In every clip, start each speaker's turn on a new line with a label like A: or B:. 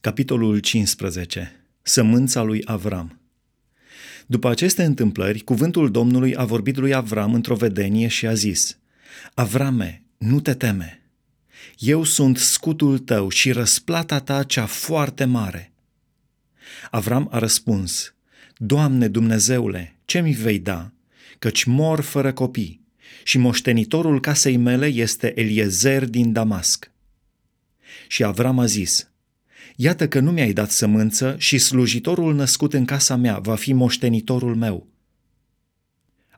A: Capitolul 15. Sămânța lui Avram După aceste întâmplări, cuvântul Domnului a vorbit lui Avram într-o vedenie și a zis, Avrame, nu te teme. Eu sunt scutul tău și răsplata ta cea foarte mare. Avram a răspuns, Doamne Dumnezeule, ce mi vei da? Căci mor fără copii și moștenitorul casei mele este Eliezer din Damasc. Și Avram a zis, Iată că nu mi-ai dat sămânță și slujitorul născut în casa mea va fi moștenitorul meu.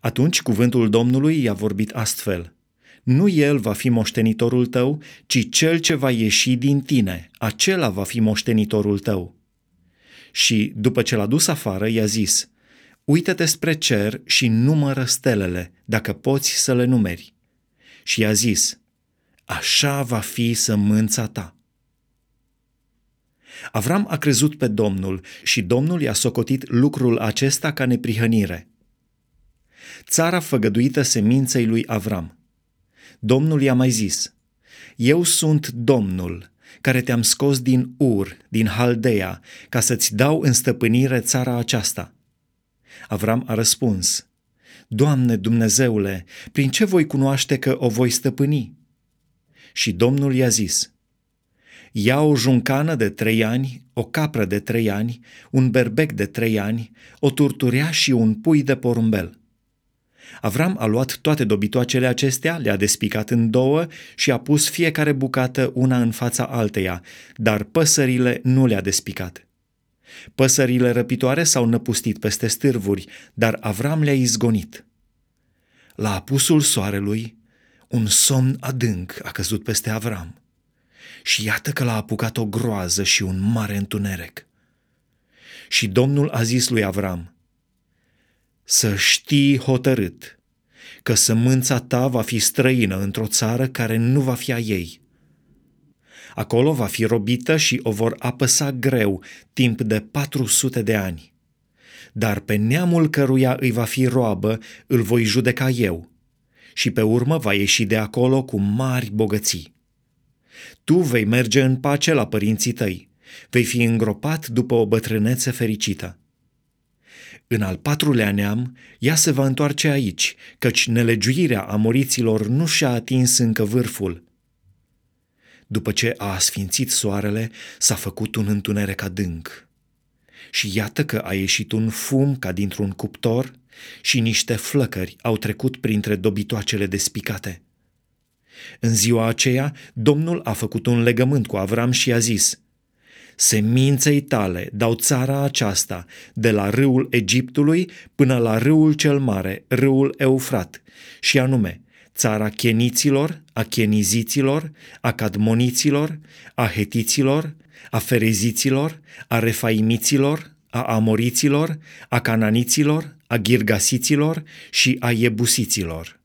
A: Atunci cuvântul Domnului i-a vorbit astfel. Nu el va fi moștenitorul tău, ci cel ce va ieși din tine, acela va fi moștenitorul tău. Și după ce l-a dus afară, i-a zis, Uită-te spre cer și numără stelele, dacă poți să le numeri. Și i-a zis, Așa va fi sămânța ta. Avram a crezut pe Domnul și Domnul i-a socotit lucrul acesta ca neprihănire. Țara făgăduită seminței lui Avram. Domnul i-a mai zis, Eu sunt Domnul, care te-am scos din Ur, din Haldea, ca să-ți dau în stăpânire țara aceasta. Avram a răspuns, Doamne Dumnezeule, prin ce voi cunoaște că o voi stăpâni? Și Domnul i-a zis, ia o juncană de trei ani, o capră de trei ani, un berbec de trei ani, o turturea și un pui de porumbel. Avram a luat toate dobitoacele acestea, le-a despicat în două și a pus fiecare bucată una în fața alteia, dar păsările nu le-a despicat. Păsările răpitoare s-au năpustit peste stârvuri, dar Avram le-a izgonit. La apusul soarelui, un somn adânc a căzut peste Avram și iată că l-a apucat o groază și un mare întuneric. Și Domnul a zis lui Avram, să știi hotărât că sămânța ta va fi străină într-o țară care nu va fi a ei. Acolo va fi robită și o vor apăsa greu timp de 400 de ani. Dar pe neamul căruia îi va fi roabă îl voi judeca eu și pe urmă va ieși de acolo cu mari bogății. Tu vei merge în pace la părinții tăi, vei fi îngropat după o bătrânețe fericită. În al patrulea neam, ea se va întoarce aici, căci nelegiuirea amoriților nu și-a atins încă vârful. După ce a asfințit soarele, s-a făcut un întuneric adânc. Și iată că a ieșit un fum ca dintr-un cuptor și niște flăcări au trecut printre dobitoacele despicate. În ziua aceea, Domnul a făcut un legământ cu Avram și a zis, Seminței tale dau țara aceasta, de la râul Egiptului până la râul cel mare, râul Eufrat, și anume țara cheniților, a cheniziților, a cadmoniților, a hetiților, a fereziților, a refaimiților, a amoriților, a cananiților, a girgasiților și a iebusiților